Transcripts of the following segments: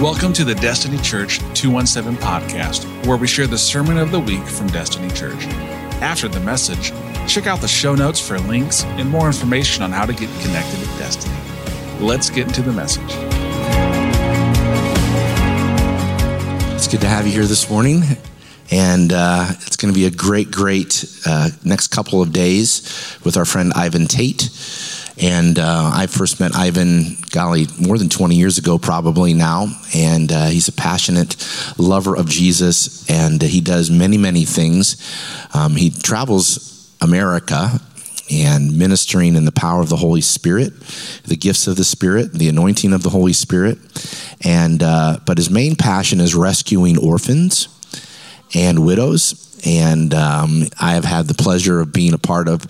Welcome to the Destiny Church 217 podcast, where we share the sermon of the week from Destiny Church. After the message, check out the show notes for links and more information on how to get connected with Destiny. Let's get into the message. It's good to have you here this morning. And uh, it's going to be a great, great uh, next couple of days with our friend Ivan Tait. And uh, I first met Ivan, golly, more than 20 years ago, probably now. And uh, he's a passionate lover of Jesus, and he does many, many things. Um, he travels America and ministering in the power of the Holy Spirit, the gifts of the Spirit, the anointing of the Holy Spirit. And uh, but his main passion is rescuing orphans and widows. And um, I have had the pleasure of being a part of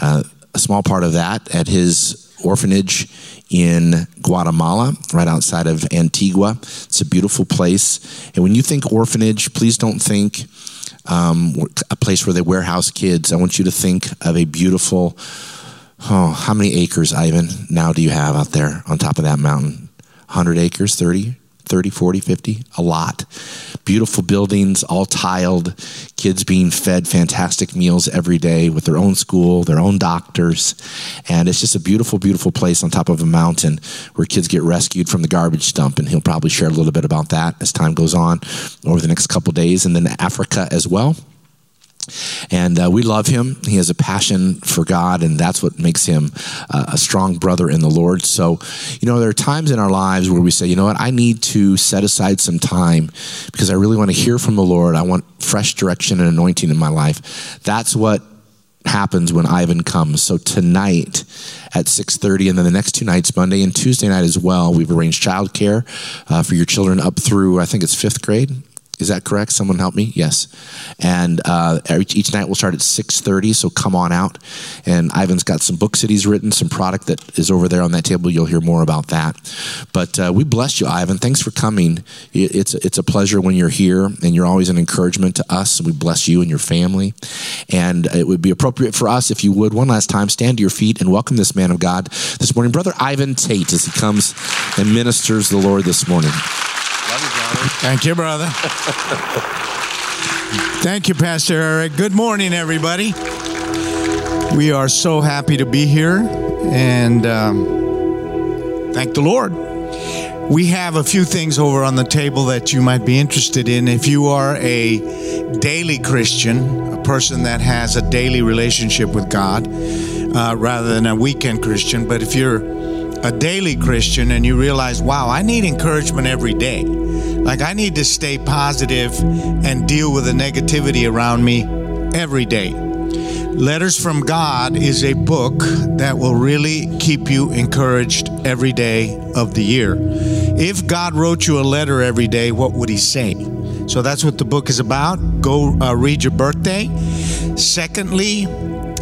uh, a small part of that at his orphanage in Guatemala, right outside of Antigua. It's a beautiful place. And when you think orphanage, please don't think um, a place where they warehouse kids. I want you to think of a beautiful, oh, how many acres, Ivan, now do you have out there on top of that mountain? 100 acres, 30? 30, 40, 50, a lot. Beautiful buildings, all tiled, kids being fed fantastic meals every day with their own school, their own doctors. And it's just a beautiful, beautiful place on top of a mountain where kids get rescued from the garbage dump. And he'll probably share a little bit about that as time goes on over the next couple days. And then Africa as well. And uh, we love him. He has a passion for God, and that's what makes him uh, a strong brother in the Lord. So, you know, there are times in our lives where we say, you know what, I need to set aside some time because I really want to hear from the Lord. I want fresh direction and anointing in my life. That's what happens when Ivan comes. So tonight at 6:30 and then the next two nights Monday and Tuesday night as well, we've arranged childcare uh, for your children up through I think it's 5th grade. Is that correct? Someone help me? Yes. And uh, each, each, night we'll start at 6.30, so come on out. And Ivan's got some books that he's written, some product that is over there on that table. You'll hear more about that. But uh, we bless you, Ivan. Thanks for coming. It's, it's a pleasure when you're here, and you're always an encouragement to us. We bless you and your family. And it would be appropriate for us, if you would, one last time, stand to your feet and welcome this man of God this morning, Brother Ivan Tait, as he comes and ministers the Lord this morning. Thank you, brother. Thank you, Pastor Eric. Good morning, everybody. We are so happy to be here and um, thank the Lord. We have a few things over on the table that you might be interested in. If you are a daily Christian, a person that has a daily relationship with God, uh, rather than a weekend Christian, but if you're a daily Christian and you realize, wow, I need encouragement every day like, I need to stay positive and deal with the negativity around me every day. Letters from God is a book that will really keep you encouraged every day of the year. If God wrote you a letter every day, what would He say? So that's what the book is about. Go uh, read your birthday. Secondly,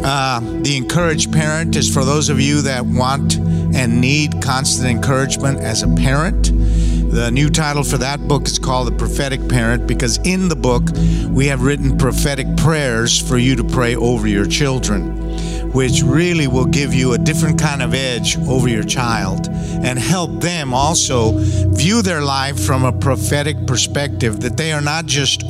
uh, the encouraged parent is for those of you that want and need constant encouragement as a parent. The new title for that book is called The Prophetic Parent because in the book we have written prophetic prayers for you to pray over your children, which really will give you a different kind of edge over your child and help them also view their life from a prophetic perspective that they are not just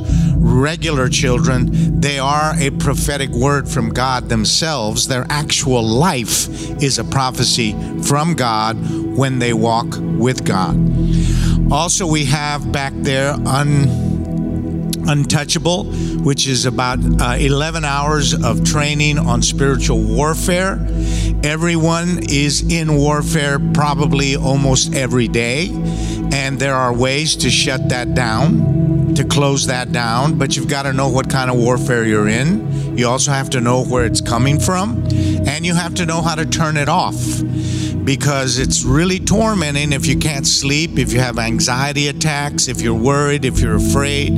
regular children, they are a prophetic word from God themselves. Their actual life is a prophecy from God when they walk with God. Also, we have back there un, Untouchable, which is about uh, 11 hours of training on spiritual warfare. Everyone is in warfare probably almost every day, and there are ways to shut that down, to close that down, but you've got to know what kind of warfare you're in. You also have to know where it's coming from, and you have to know how to turn it off because it's really tormenting if you can't sleep, if you have anxiety attacks, if you're worried, if you're afraid,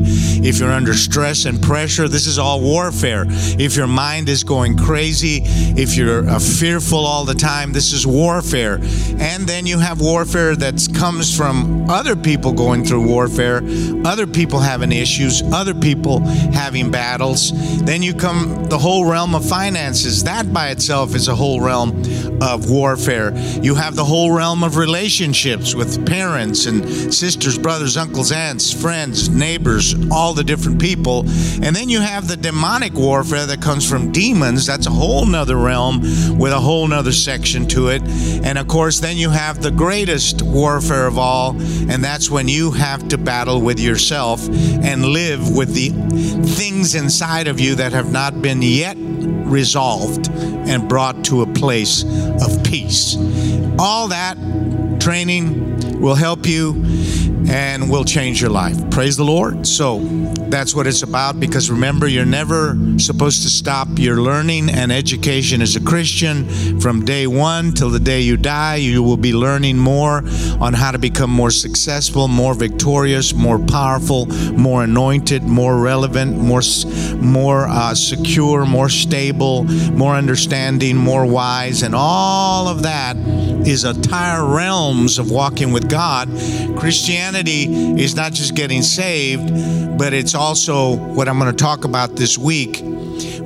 if you're under stress and pressure. This is all warfare. If your mind is going crazy, if you're uh, fearful all the time, this is warfare. And then you have warfare that comes from other people going through warfare, other people having issues, other people having battles. Then you come the whole realm of finances. That by itself is a whole realm of warfare. You have the whole realm of relationships with parents and sisters, brothers, uncles, aunts, friends, neighbors, all the different people. And then you have the demonic warfare that comes from demons. That's a whole nother realm with a whole nother section to it. And of course, then you have the greatest warfare of all, and that's when you have to battle with yourself and live with the things inside of you that have not been yet resolved and brought to a place of peace. All that training will help you and will change your life. Praise the Lord. So that's what it's about because remember, you're never supposed to stop your learning and education as a Christian. From day one till the day you die, you will be learning more on how to become more successful, more victorious, more powerful, more anointed, more relevant, more, more uh, secure, more stable, more understanding, more wise, and all of that is entire realms of walking with God. Christianity is not just getting saved, but it's also what I'm going to talk about this week,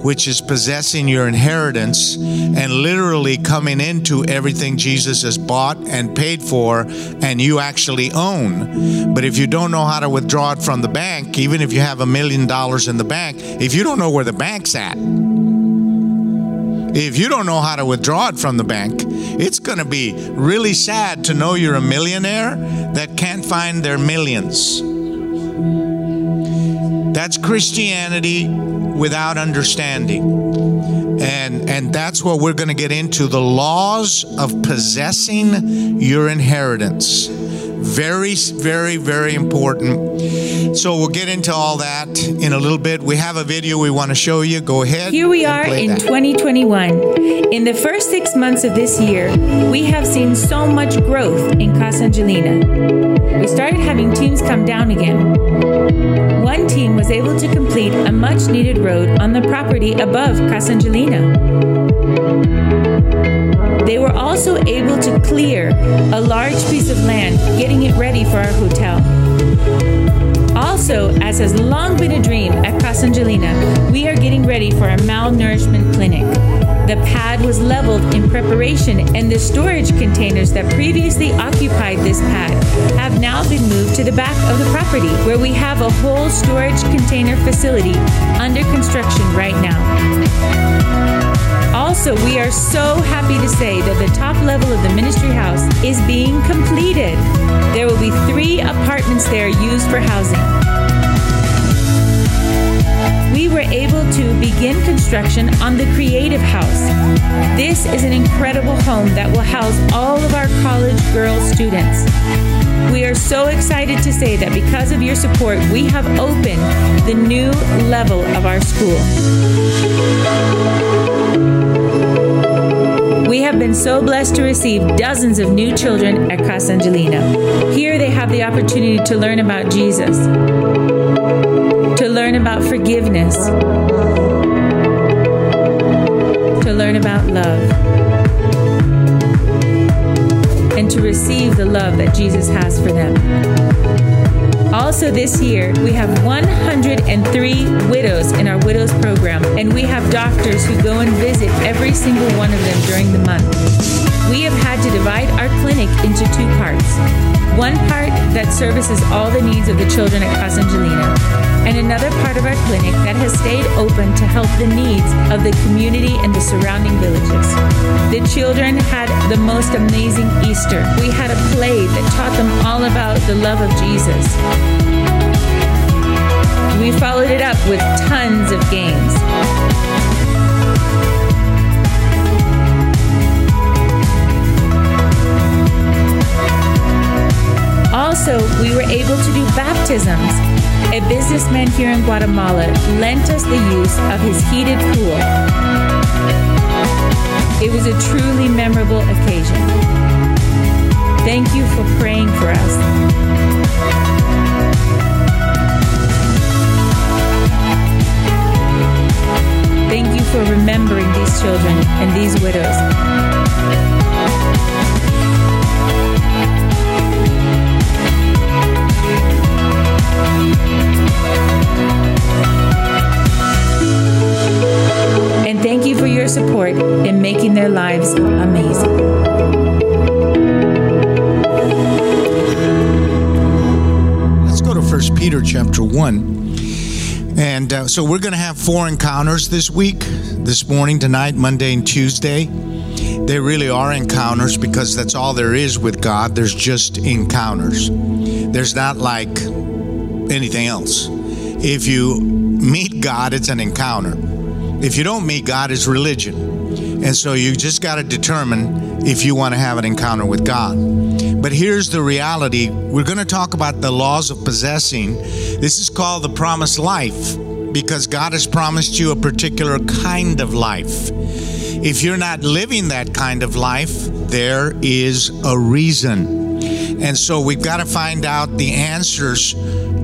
which is possessing your inheritance and literally coming into everything Jesus has bought and paid for and you actually own. But if you don't know how to withdraw it from the bank, even if you have a million dollars in the bank, if you don't know where the bank's at, if you don't know how to withdraw it from the bank, it's going to be really sad to know you're a millionaire that can't find their millions. That's Christianity without understanding. And and that's what we're going to get into the laws of possessing your inheritance. Very very very important. So we'll get into all that in a little bit. We have a video we want to show you. Go ahead. Here we are in that. 2021. In the first 6 months of this year, we have seen so much growth in Casa Angelina. We started having teams come down again. One team was able to complete a much needed road on the property above Casa Angelina. They were also able to clear a large piece of land, getting it ready for our hotel. Also, as has long been a dream at Casa Angelina, we are getting ready for a malnourishment clinic. The pad was leveled in preparation, and the storage containers that previously occupied this pad have now been moved to the back of the property, where we have a whole storage container facility under construction right now. Also, we are so happy to say that the top level of the ministry house is being completed. There will be three apartments there used for housing. We were able to begin construction on the Creative House. This is an incredible home that will house all of our college girl students. We are so excited to say that because of your support, we have opened the new level of our school. We have been so blessed to receive dozens of new children at Casa Angelina. Here they have the opportunity to learn about Jesus, to learn about forgiveness, to learn about love, and to receive the love that Jesus has for them. Also, this year, we have 103 widows in our widows program, and we have doctors who go and visit every single one of them during the month. We have had to divide our clinic into two parts. One part that services all the needs of the children at Casa Angelina, and another part of our clinic that has stayed open to help the needs of the community and the surrounding villages. The children had the most amazing Easter. We had a play that taught them all about the love of Jesus. We followed it up with tons of games. Also, we were able to do baptisms. A businessman here in Guatemala lent us the use of his heated pool. It was a truly memorable occasion. Thank you for praying for us. Thank you for remembering these children and these widows. And thank you for your support in making their lives amazing. Let's go to 1 Peter chapter 1. And uh, so we're going to have four encounters this week, this morning, tonight, Monday, and Tuesday. They really are encounters because that's all there is with God. There's just encounters. There's not like anything else. If you meet God, it's an encounter. If you don't meet God, it's religion. And so you just got to determine if you want to have an encounter with God. But here's the reality we're going to talk about the laws of possessing. This is called the promised life because God has promised you a particular kind of life. If you're not living that kind of life, there is a reason. And so we've got to find out the answers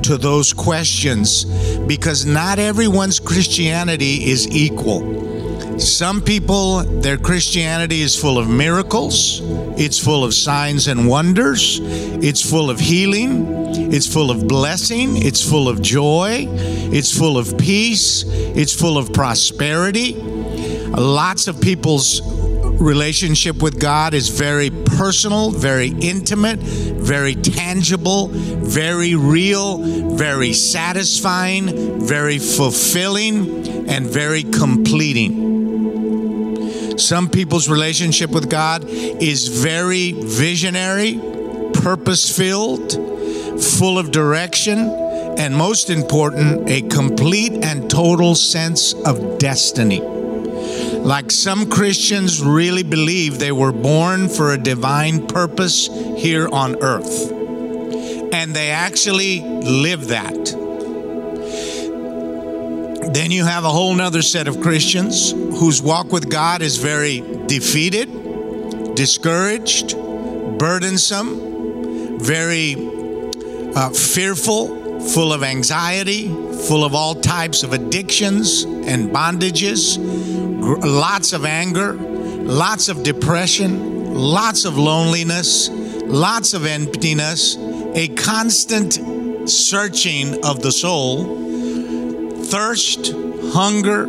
to those questions because not everyone's Christianity is equal. Some people, their Christianity is full of miracles, it's full of signs and wonders, it's full of healing, it's full of blessing, it's full of joy, it's full of peace, it's full of prosperity. Lots of people's relationship with God is very personal, very intimate, very tangible, very real, very satisfying, very fulfilling, and very completing. Some people's relationship with God is very visionary, purpose filled, full of direction, and most important, a complete and total sense of destiny. Like some Christians really believe they were born for a divine purpose here on earth. And they actually live that. Then you have a whole nother set of Christians whose walk with God is very defeated, discouraged, burdensome, very uh, fearful, full of anxiety, full of all types of addictions and bondages, lots of anger, lots of depression, lots of loneliness, lots of emptiness, a constant searching of the soul thirst, hunger,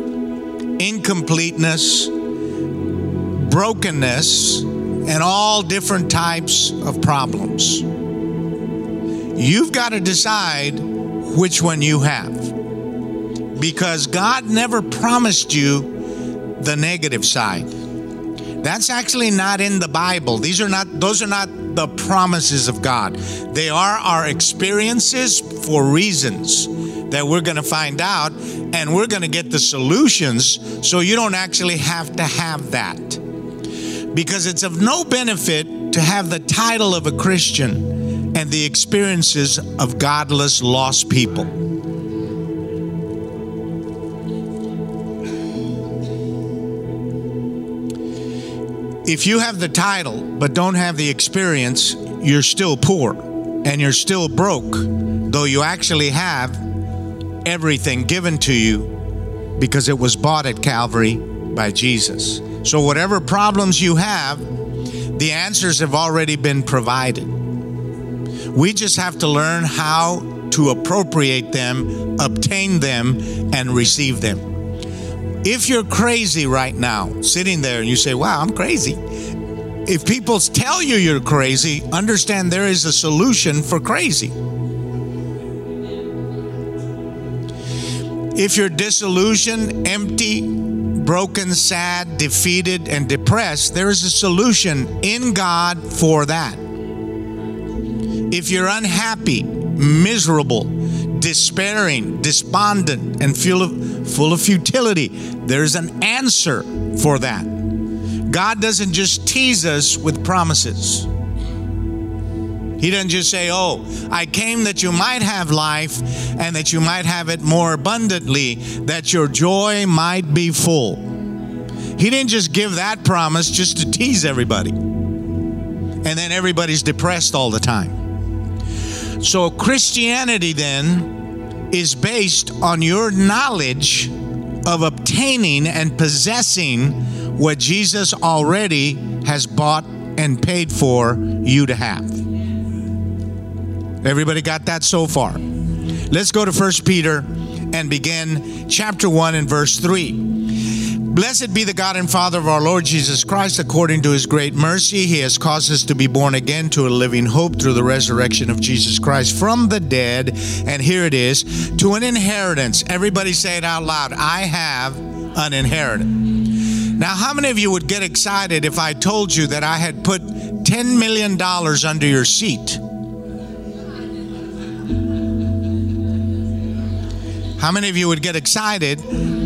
incompleteness, brokenness, and all different types of problems. You've got to decide which one you have. Because God never promised you the negative side. That's actually not in the Bible. These are not those are not the promises of God. They are our experiences for reasons that we're going to find out and we're going to get the solutions so you don't actually have to have that. Because it's of no benefit to have the title of a Christian and the experiences of godless, lost people. If you have the title but don't have the experience, you're still poor and you're still broke, though you actually have everything given to you because it was bought at Calvary by Jesus. So, whatever problems you have, the answers have already been provided. We just have to learn how to appropriate them, obtain them, and receive them. If you're crazy right now, sitting there and you say, Wow, I'm crazy. If people tell you you're crazy, understand there is a solution for crazy. If you're disillusioned, empty, broken, sad, defeated, and depressed, there is a solution in God for that. If you're unhappy, miserable, despairing, despondent, and full of, full of futility, there's an answer for that. God doesn't just tease us with promises. He doesn't just say, Oh, I came that you might have life and that you might have it more abundantly, that your joy might be full. He didn't just give that promise just to tease everybody. And then everybody's depressed all the time. So Christianity then is based on your knowledge of obtaining and possessing what Jesus already has bought and paid for you to have. Everybody got that so far? Let's go to First Peter and begin chapter 1 and verse 3. Blessed be the God and Father of our Lord Jesus Christ. According to his great mercy, he has caused us to be born again to a living hope through the resurrection of Jesus Christ from the dead. And here it is to an inheritance. Everybody say it out loud I have an inheritance. Now, how many of you would get excited if I told you that I had put $10 million under your seat? How many of you would get excited?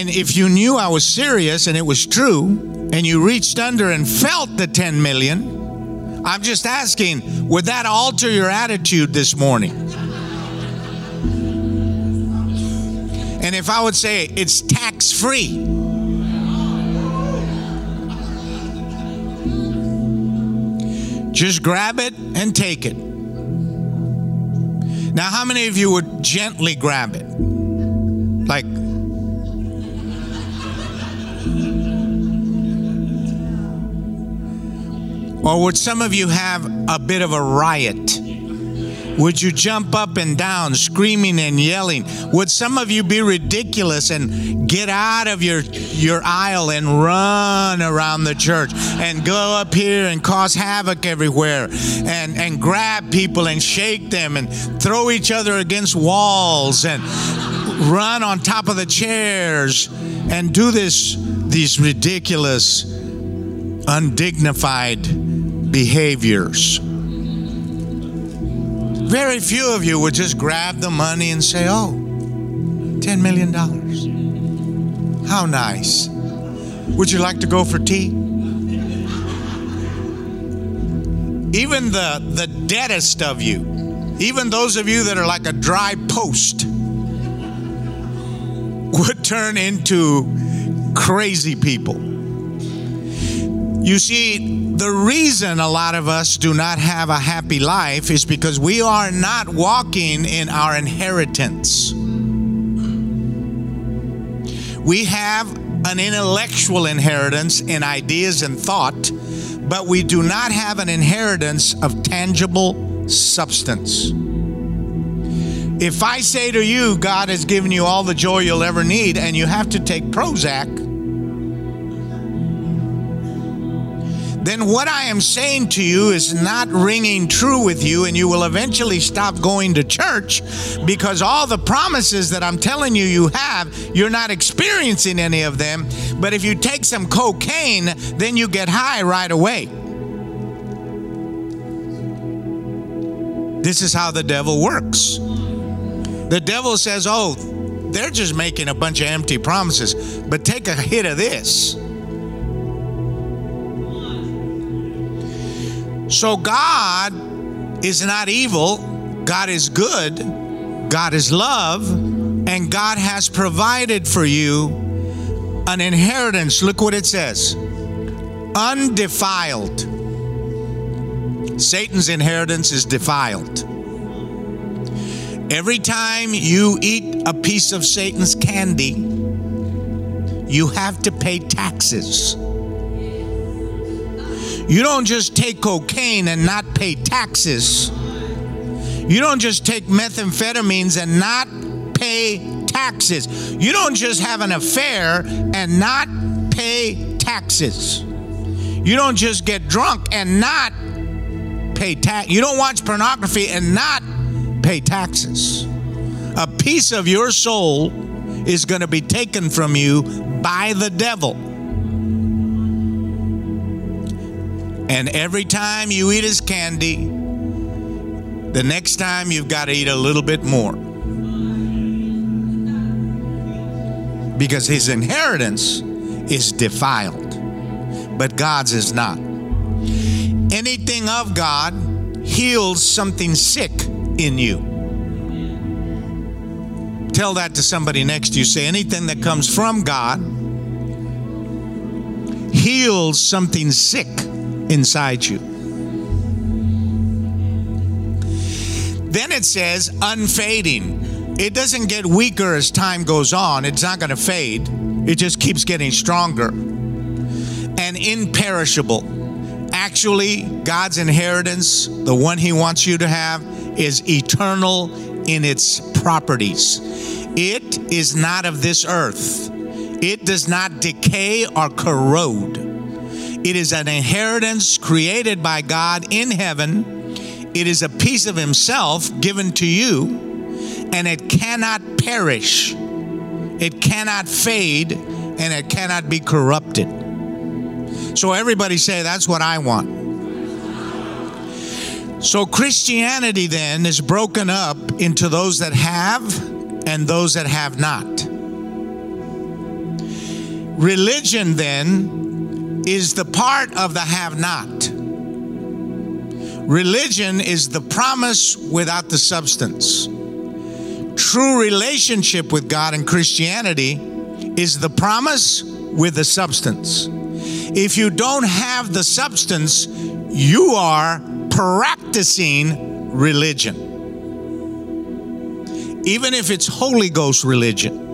And if you knew I was serious and it was true, and you reached under and felt the 10 million, I'm just asking, would that alter your attitude this morning? And if I would say it's tax free, just grab it and take it. Now, how many of you would gently grab it? Like, or would some of you have a bit of a riot? Would you jump up and down, screaming and yelling? Would some of you be ridiculous and get out of your, your aisle and run around the church and go up here and cause havoc everywhere and, and grab people and shake them and throw each other against walls and run on top of the chairs and do this these ridiculous undignified behaviors very few of you would just grab the money and say, Oh, $10 million. How nice. Would you like to go for tea? Even the, the deadest of you, even those of you that are like a dry post, would turn into crazy people. You see, the reason a lot of us do not have a happy life is because we are not walking in our inheritance. We have an intellectual inheritance in ideas and thought, but we do not have an inheritance of tangible substance. If I say to you, God has given you all the joy you'll ever need, and you have to take Prozac, then what I am saying to you is not ringing true with you, and you will eventually stop going to church because all the promises that I'm telling you you have, you're not experiencing any of them. But if you take some cocaine, then you get high right away. This is how the devil works. The devil says, Oh, they're just making a bunch of empty promises, but take a hit of this. So God is not evil, God is good, God is love, and God has provided for you an inheritance. Look what it says undefiled. Satan's inheritance is defiled. Every time you eat a piece of Satan's candy, you have to pay taxes. You don't just take cocaine and not pay taxes. You don't just take methamphetamines and not pay taxes. You don't just have an affair and not pay taxes. You don't just get drunk and not pay tax. You don't watch pornography and not pay taxes. A piece of your soul is going to be taken from you by the devil. And every time you eat his candy, the next time you've got to eat a little bit more. Because his inheritance is defiled, but God's is not. Anything of God heals something sick in you. Tell that to somebody next to you. Say anything that comes from God heals something sick inside you. Then it says unfading. It doesn't get weaker as time goes on, it's not going to fade, it just keeps getting stronger. And imperishable. Actually, God's inheritance, the one He wants you to have, is eternal in its properties. It is not of this earth. It does not decay or corrode. It is an inheritance created by God in heaven. It is a piece of Himself given to you, and it cannot perish, it cannot fade, and it cannot be corrupted. So, everybody say, That's what I want. So, Christianity then is broken up into those that have and those that have not. Religion then is the part of the have not. Religion is the promise without the substance. True relationship with God and Christianity is the promise with the substance. If you don't have the substance, you are practicing religion. Even if it's Holy Ghost religion.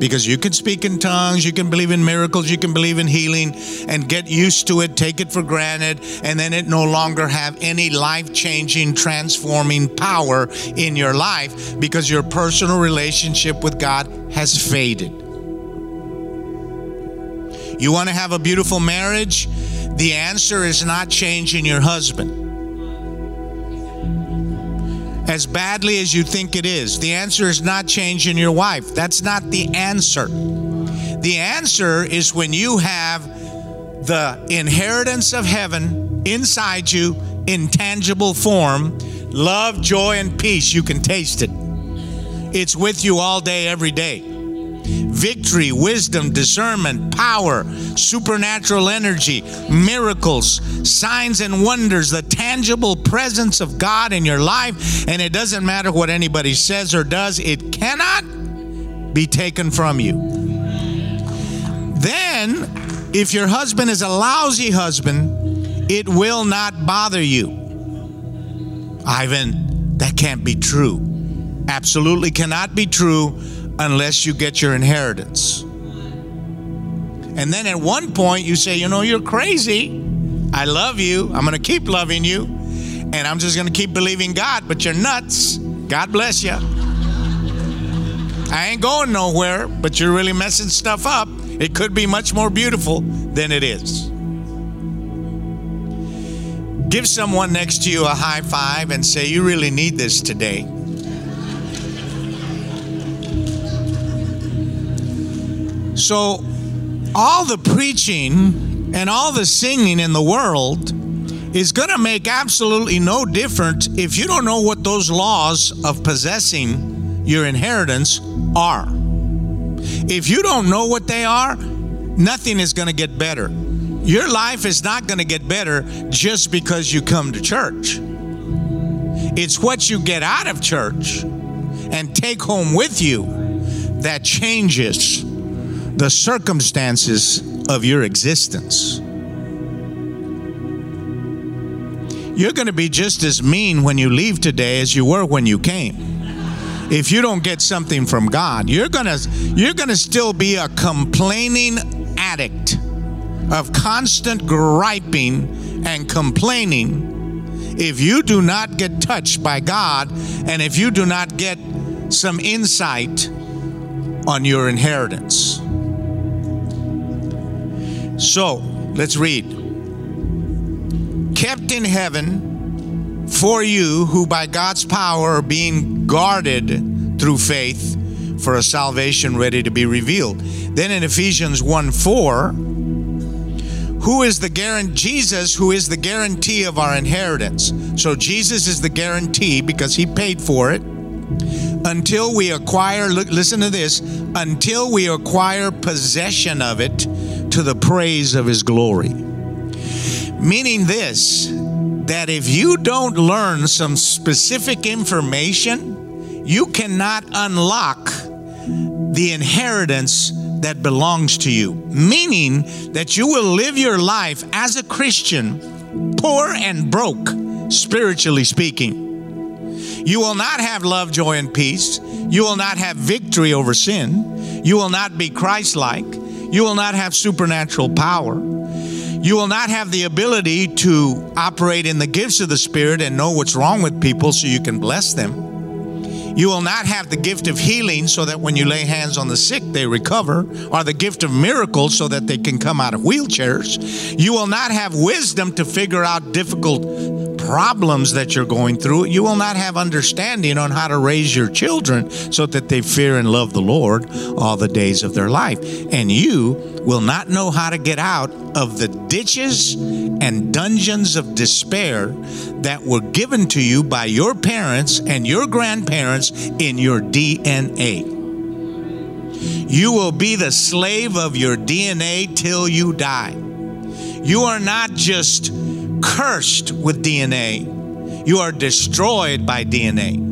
Because you can speak in tongues, you can believe in miracles, you can believe in healing and get used to it, take it for granted, and then it no longer have any life-changing, transforming power in your life because your personal relationship with God has faded. You want to have a beautiful marriage? The answer is not changing your husband as badly as you think it is. The answer is not changing your wife. That's not the answer. The answer is when you have the inheritance of heaven inside you in tangible form love, joy, and peace. You can taste it. It's with you all day, every day victory, wisdom, discernment, power, supernatural energy, miracles, signs and wonders, the tangible presence of God in your life. And it doesn't matter what anybody says or does, it cannot be taken from you. Then, if your husband is a lousy husband, it will not bother you. Ivan, that can't be true. Absolutely cannot be true unless you get your inheritance. And then at one point you say, you know, you're crazy. I love you. I'm going to keep loving you. And I'm just going to keep believing God, but you're nuts. God bless you. I ain't going nowhere, but you're really messing stuff up. It could be much more beautiful than it is. Give someone next to you a high five and say, You really need this today. So, all the preaching and all the singing in the world is going to make absolutely no difference if you don't know what those laws of possessing your inheritance are. If you don't know what they are, nothing is going to get better. Your life is not going to get better just because you come to church. It's what you get out of church and take home with you that changes the circumstances of your existence. You're going to be just as mean when you leave today as you were when you came. If you don't get something from God, you're going to you're going to still be a complaining addict of constant griping and complaining if you do not get touched by God and if you do not get some insight on your inheritance. So, let's read. Kept in heaven for you who by God's power are being guarded through faith for a salvation ready to be revealed. Then in Ephesians 1 4, who is the guarantee Jesus who is the guarantee of our inheritance. So Jesus is the guarantee because he paid for it until we acquire look listen to this until we acquire possession of it to the praise of his glory. Meaning this, that if you don't learn some specific information, you cannot unlock the inheritance that belongs to you. Meaning that you will live your life as a Christian, poor and broke, spiritually speaking. You will not have love, joy, and peace. You will not have victory over sin. You will not be Christ like. You will not have supernatural power. You will not have the ability to operate in the gifts of the Spirit and know what's wrong with people so you can bless them. You will not have the gift of healing so that when you lay hands on the sick, they recover, or the gift of miracles so that they can come out of wheelchairs. You will not have wisdom to figure out difficult problems that you're going through. You will not have understanding on how to raise your children so that they fear and love the Lord all the days of their life. And you will not know how to get out of the ditches and dungeons of despair that were given to you by your parents and your grandparents in your DNA. You will be the slave of your DNA till you die. You are not just cursed with DNA, you are destroyed by DNA.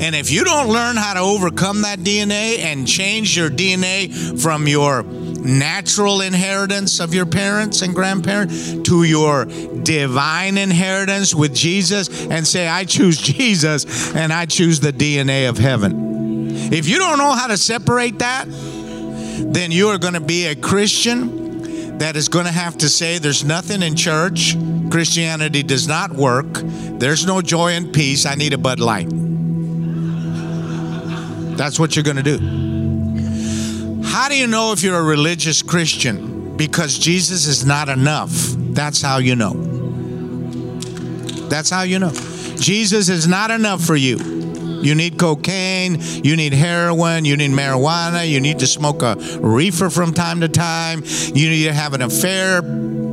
And if you don't learn how to overcome that DNA and change your DNA from your natural inheritance of your parents and grandparents to your divine inheritance with Jesus and say, I choose Jesus and I choose the DNA of heaven. If you don't know how to separate that, then you are going to be a Christian that is going to have to say, There's nothing in church. Christianity does not work. There's no joy and peace. I need a Bud Light. That's what you're going to do. How do you know if you're a religious Christian? Because Jesus is not enough. That's how you know. That's how you know. Jesus is not enough for you. You need cocaine, you need heroin, you need marijuana, you need to smoke a reefer from time to time, you need to have an affair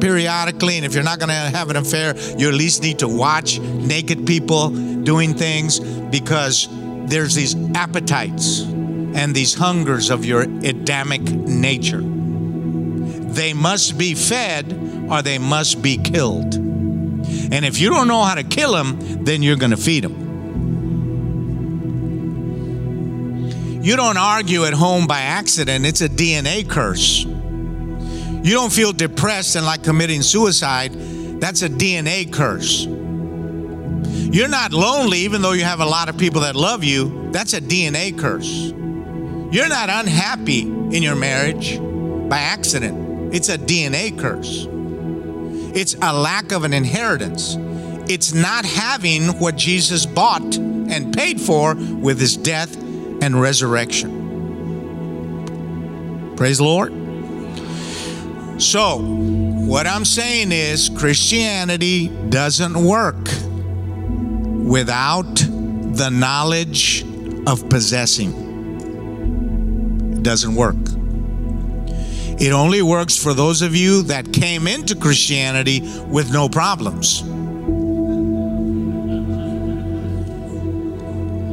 periodically. And if you're not going to have an affair, you at least need to watch naked people doing things because there's these appetites and these hungers of your Adamic nature. They must be fed or they must be killed. And if you don't know how to kill them, then you're going to feed them. You don't argue at home by accident, it's a DNA curse. You don't feel depressed and like committing suicide, that's a DNA curse. You're not lonely, even though you have a lot of people that love you. That's a DNA curse. You're not unhappy in your marriage by accident. It's a DNA curse. It's a lack of an inheritance. It's not having what Jesus bought and paid for with his death and resurrection. Praise the Lord. So, what I'm saying is Christianity doesn't work without the knowledge of possessing. It doesn't work. It only works for those of you that came into Christianity with no problems.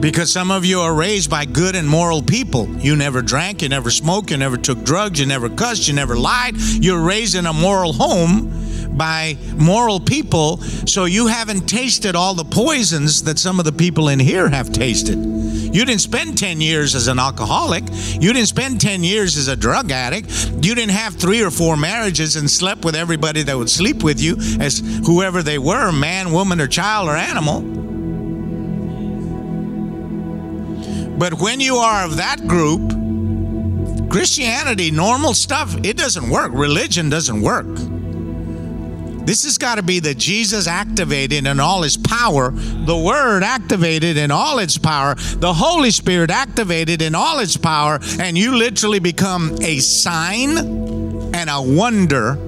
Because some of you are raised by good and moral people. You never drank, you never smoked, you never took drugs, you never cussed, you never lied. You're raised in a moral home by moral people, so you haven't tasted all the poisons that some of the people in here have tasted. You didn't spend 10 years as an alcoholic. You didn't spend 10 years as a drug addict. You didn't have three or four marriages and slept with everybody that would sleep with you as whoever they were man, woman, or child, or animal. But when you are of that group, Christianity, normal stuff, it doesn't work. Religion doesn't work. This has got to be the Jesus activated in all his power, the Word activated in all its power, the Holy Spirit activated in all its power, and you literally become a sign and a wonder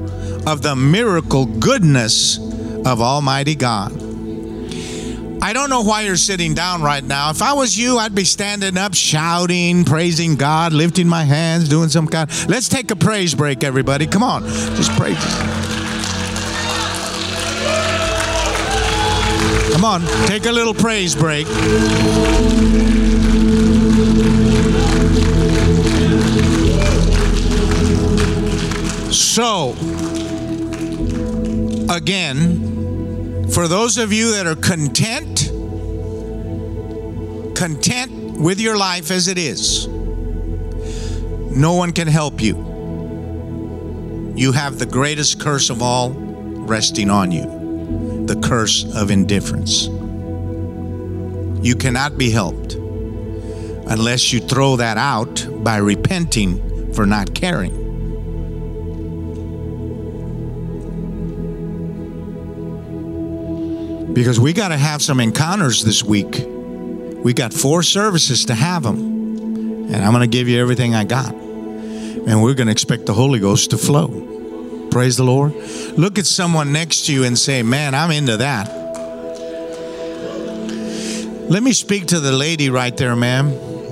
of the miracle goodness of Almighty God. I don't know why you're sitting down right now. If I was you, I'd be standing up, shouting, praising God, lifting my hands, doing some kind. Let's take a praise break, everybody. Come on, just praise. Come on, take a little praise break. So, again, for those of you that are content, content with your life as it is, no one can help you. You have the greatest curse of all resting on you the curse of indifference. You cannot be helped unless you throw that out by repenting for not caring. Because we got to have some encounters this week We got four services to have them. And I'm going to give you everything I got. And we're going to expect the Holy Ghost to flow. Praise the Lord. Look at someone next to you and say, Man, I'm into that. Let me speak to the lady right there, ma'am.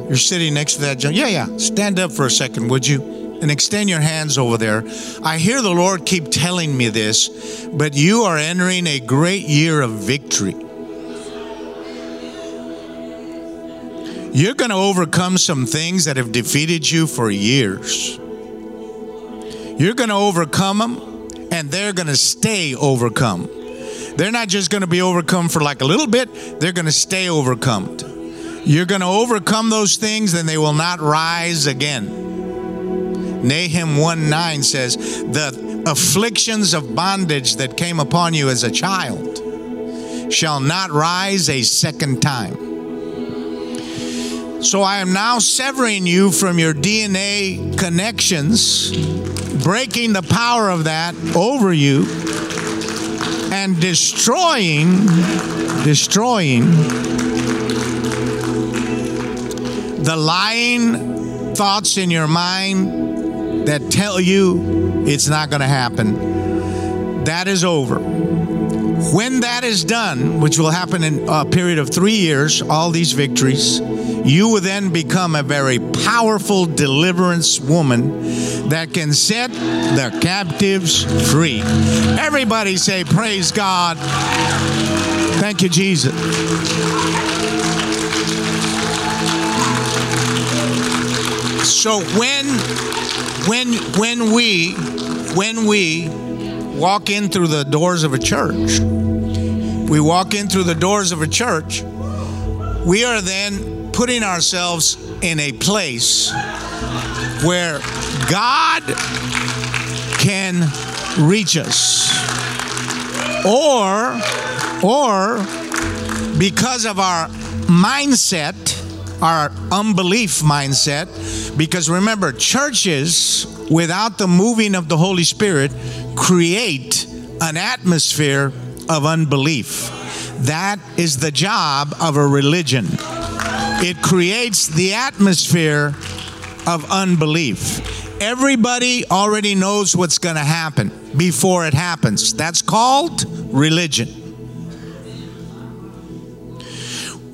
You're sitting next to that. Yeah, yeah. Stand up for a second, would you? And extend your hands over there. I hear the Lord keep telling me this, but you are entering a great year of victory. You're going to overcome some things that have defeated you for years. You're going to overcome them, and they're going to stay overcome. They're not just going to be overcome for like a little bit, they're going to stay overcome. You're going to overcome those things, and they will not rise again. Nahum 1 9 says, The afflictions of bondage that came upon you as a child shall not rise a second time. So I am now severing you from your DNA connections, breaking the power of that over you, and destroying, destroying the lying thoughts in your mind that tell you it's not going to happen. That is over. When that is done, which will happen in a period of three years, all these victories, you will then become a very powerful deliverance woman that can set the captives free. Everybody say, Praise God. Thank you, Jesus. So when when when we when we walk in through the doors of a church, we walk in through the doors of a church, we are then putting ourselves in a place where God can reach us. Or or because of our mindset, our unbelief mindset, because remember, churches without the moving of the Holy Spirit create an atmosphere of unbelief. That is the job of a religion. It creates the atmosphere of unbelief. Everybody already knows what's going to happen before it happens. That's called religion.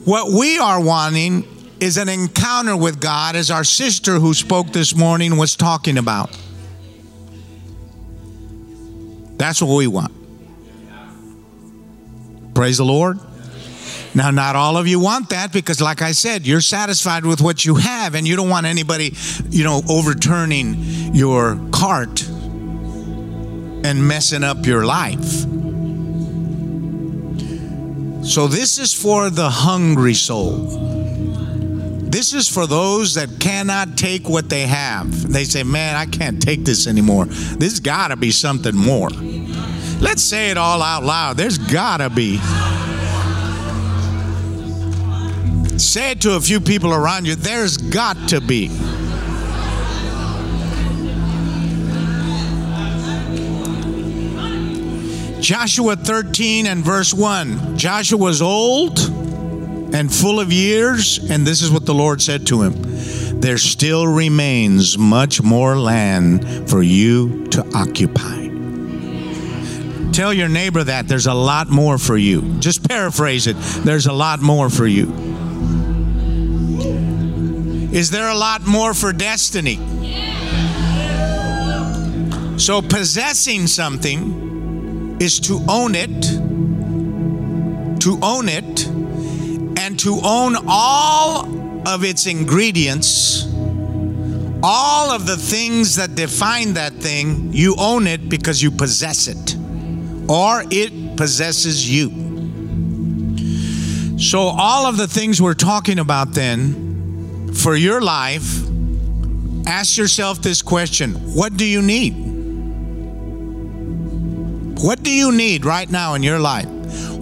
What we are wanting is an encounter with God, as our sister who spoke this morning was talking about. That's what we want. Praise the Lord. Now, not all of you want that because, like I said, you're satisfied with what you have and you don't want anybody, you know, overturning your cart and messing up your life. So, this is for the hungry soul. This is for those that cannot take what they have. They say, Man, I can't take this anymore. There's got to be something more. Let's say it all out loud. There's got to be. Say it to a few people around you. There's got to be. Joshua 13 and verse 1. Joshua was old and full of years, and this is what the Lord said to him There still remains much more land for you to occupy. Tell your neighbor that there's a lot more for you. Just paraphrase it. There's a lot more for you. Is there a lot more for destiny? So, possessing something is to own it, to own it, to own all of its ingredients, all of the things that define that thing, you own it because you possess it, or it possesses you. So, all of the things we're talking about then for your life, ask yourself this question What do you need? What do you need right now in your life?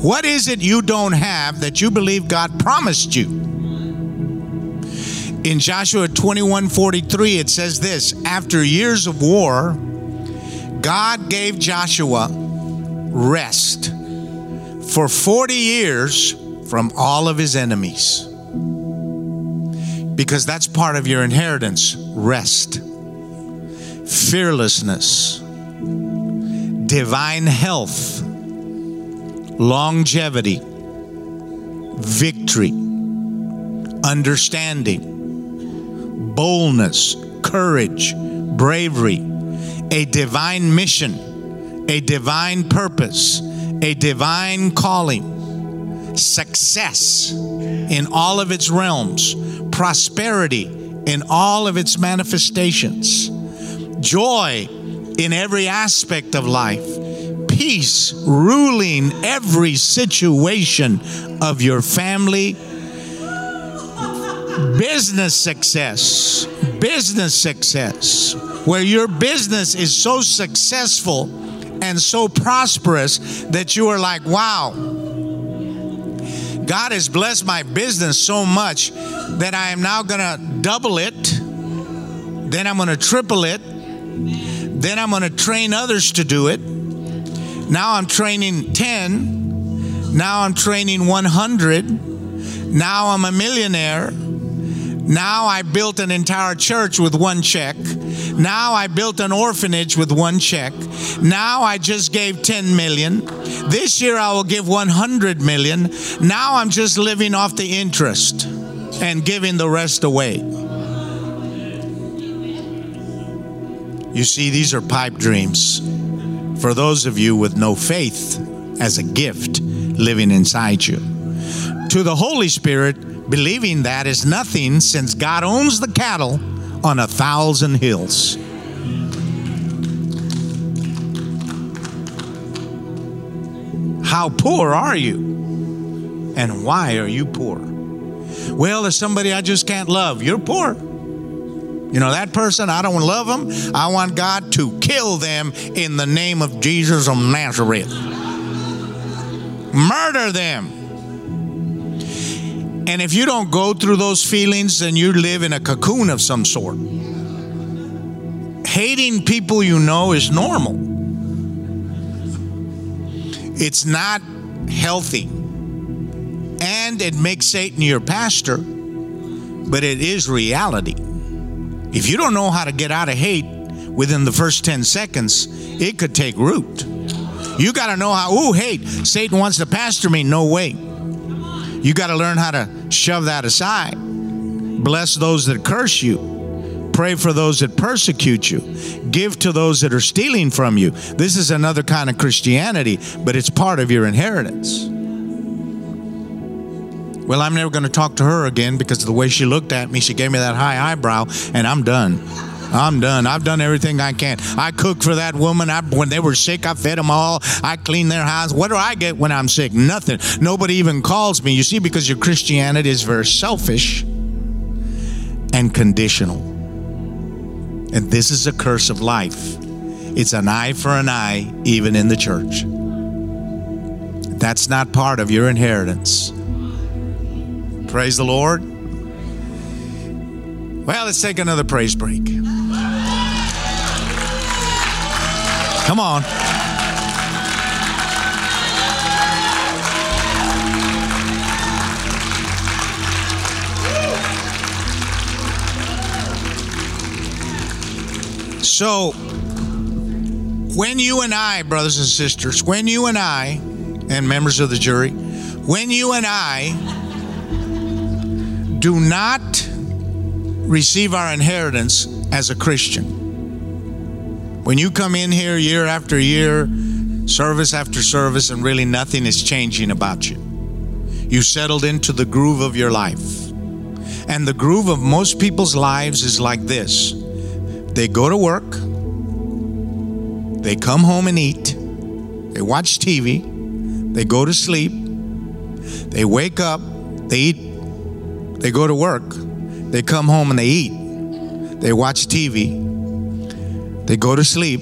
What is it you don't have that you believe God promised you? In Joshua 21 43, it says this After years of war, God gave Joshua rest for 40 years from all of his enemies. because that's part of your inheritance rest, fearlessness, divine health, longevity, victory, understanding, boldness, courage, bravery, a divine mission, a divine purpose, a divine calling, success in all of its realms, prosperity in all of its manifestations, joy in every aspect of life, peace ruling every situation of your family, business success, business success, where your business is so successful and so prosperous that you are like, wow, God has blessed my business so much that I am now going to double it, then I'm going to triple it, then I'm going to train others to do it. Now I'm training 10, now I'm training 100, now I'm a millionaire. Now I built an entire church with one check. Now I built an orphanage with one check. Now I just gave 10 million. This year I will give 100 million. Now I'm just living off the interest and giving the rest away. You see, these are pipe dreams for those of you with no faith as a gift living inside you. To the Holy Spirit, believing that is nothing since God owns the cattle on a thousand hills. How poor are you? And why are you poor? Well, there's somebody I just can't love. You're poor. You know, that person, I don't love them. I want God to kill them in the name of Jesus of Nazareth. Murder them. And if you don't go through those feelings, then you live in a cocoon of some sort. Hating people you know is normal, it's not healthy. And it makes Satan your pastor, but it is reality. If you don't know how to get out of hate within the first 10 seconds, it could take root. You got to know how, ooh, hate, Satan wants to pastor me. No way. You got to learn how to shove that aside. Bless those that curse you. Pray for those that persecute you. Give to those that are stealing from you. This is another kind of Christianity, but it's part of your inheritance. Well, I'm never going to talk to her again because of the way she looked at me. She gave me that high eyebrow, and I'm done. I'm done. I've done everything I can. I cooked for that woman. I, when they were sick, I fed them all. I cleaned their house. What do I get when I'm sick? Nothing. Nobody even calls me. You see, because your Christianity is very selfish and conditional. And this is a curse of life. It's an eye for an eye, even in the church. That's not part of your inheritance. Praise the Lord. Well, let's take another praise break. Come on. So, when you and I, brothers and sisters, when you and I, and members of the jury, when you and I do not receive our inheritance as a Christian, when you come in here year after year, service after service, and really nothing is changing about you, you settled into the groove of your life. And the groove of most people's lives is like this they go to work, they come home and eat, they watch TV, they go to sleep, they wake up, they eat, they go to work, they come home and they eat, they watch TV, they go to sleep,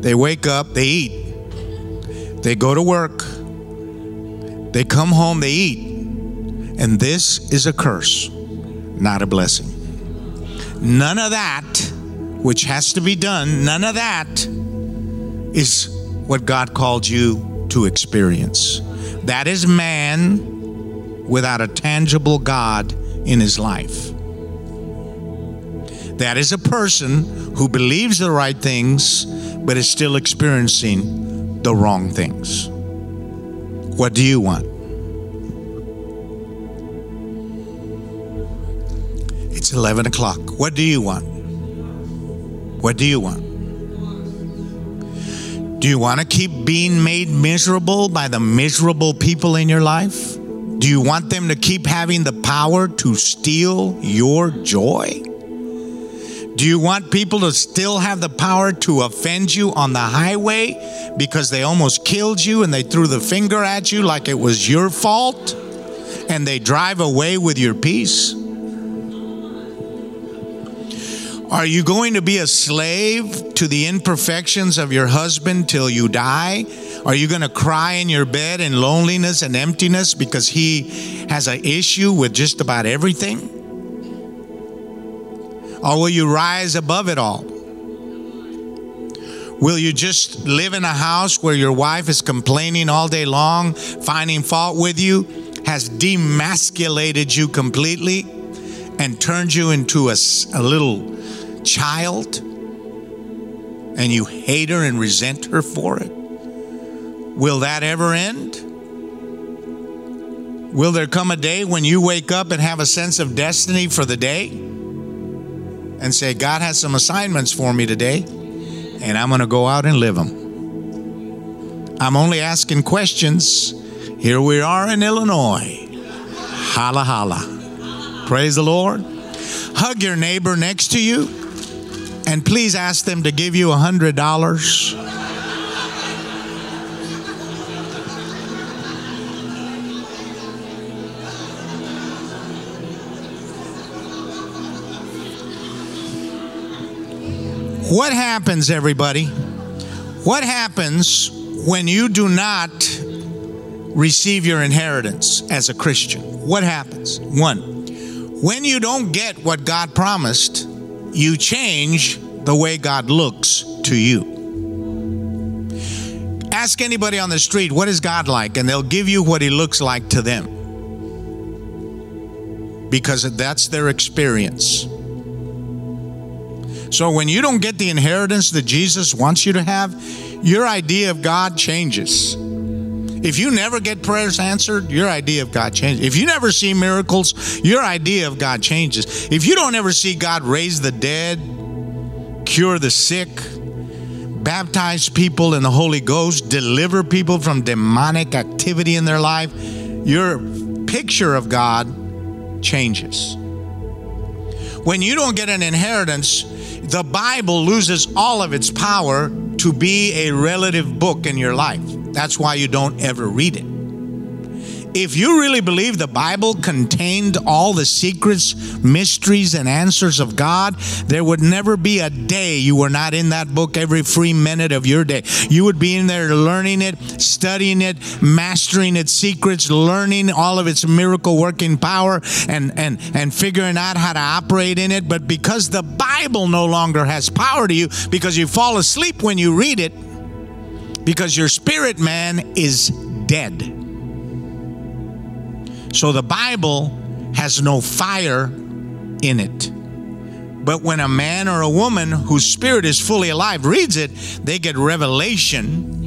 they wake up, they eat, they go to work, they come home, they eat. And this is a curse, not a blessing. None of that, which has to be done, none of that is what God called you to experience. That is man without a tangible God in his life. That is a person who believes the right things but is still experiencing the wrong things. What do you want? It's 11 o'clock. What do you want? What do you want? Do you want to keep being made miserable by the miserable people in your life? Do you want them to keep having the power to steal your joy? Do you want people to still have the power to offend you on the highway because they almost killed you and they threw the finger at you like it was your fault and they drive away with your peace? Are you going to be a slave to the imperfections of your husband till you die? Are you going to cry in your bed in loneliness and emptiness because he has an issue with just about everything? Or will you rise above it all? Will you just live in a house where your wife is complaining all day long, finding fault with you, has demasculated you completely, and turned you into a, a little child and you hate her and resent her for it? Will that ever end? Will there come a day when you wake up and have a sense of destiny for the day and say, God has some assignments for me today, and I'm going to go out and live them? I'm only asking questions. Here we are in Illinois. Holla, holla. Praise the Lord. Hug your neighbor next to you and please ask them to give you a hundred dollars. What happens, everybody? What happens when you do not receive your inheritance as a Christian? What happens? One, when you don't get what God promised, you change the way God looks to you. Ask anybody on the street, what is God like? And they'll give you what he looks like to them. Because that's their experience. So when you don't get the inheritance that Jesus wants you to have, your idea of God changes. If you never get prayers answered, your idea of God changes. If you never see miracles, your idea of God changes. If you don't ever see God raise the dead, cure the sick, baptize people in the Holy Ghost, deliver people from demonic activity in their life, your picture of God changes. When you don't get an inheritance, the Bible loses all of its power to be a relative book in your life. That's why you don't ever read it. If you really believe the Bible contained all the secrets, mysteries, and answers of God, there would never be a day you were not in that book every free minute of your day. You would be in there learning it, studying it, mastering its secrets, learning all of its miracle working power, and, and, and figuring out how to operate in it. But because the Bible no longer has power to you, because you fall asleep when you read it, because your spirit man is dead. So the Bible has no fire in it. But when a man or a woman whose spirit is fully alive reads it, they get revelation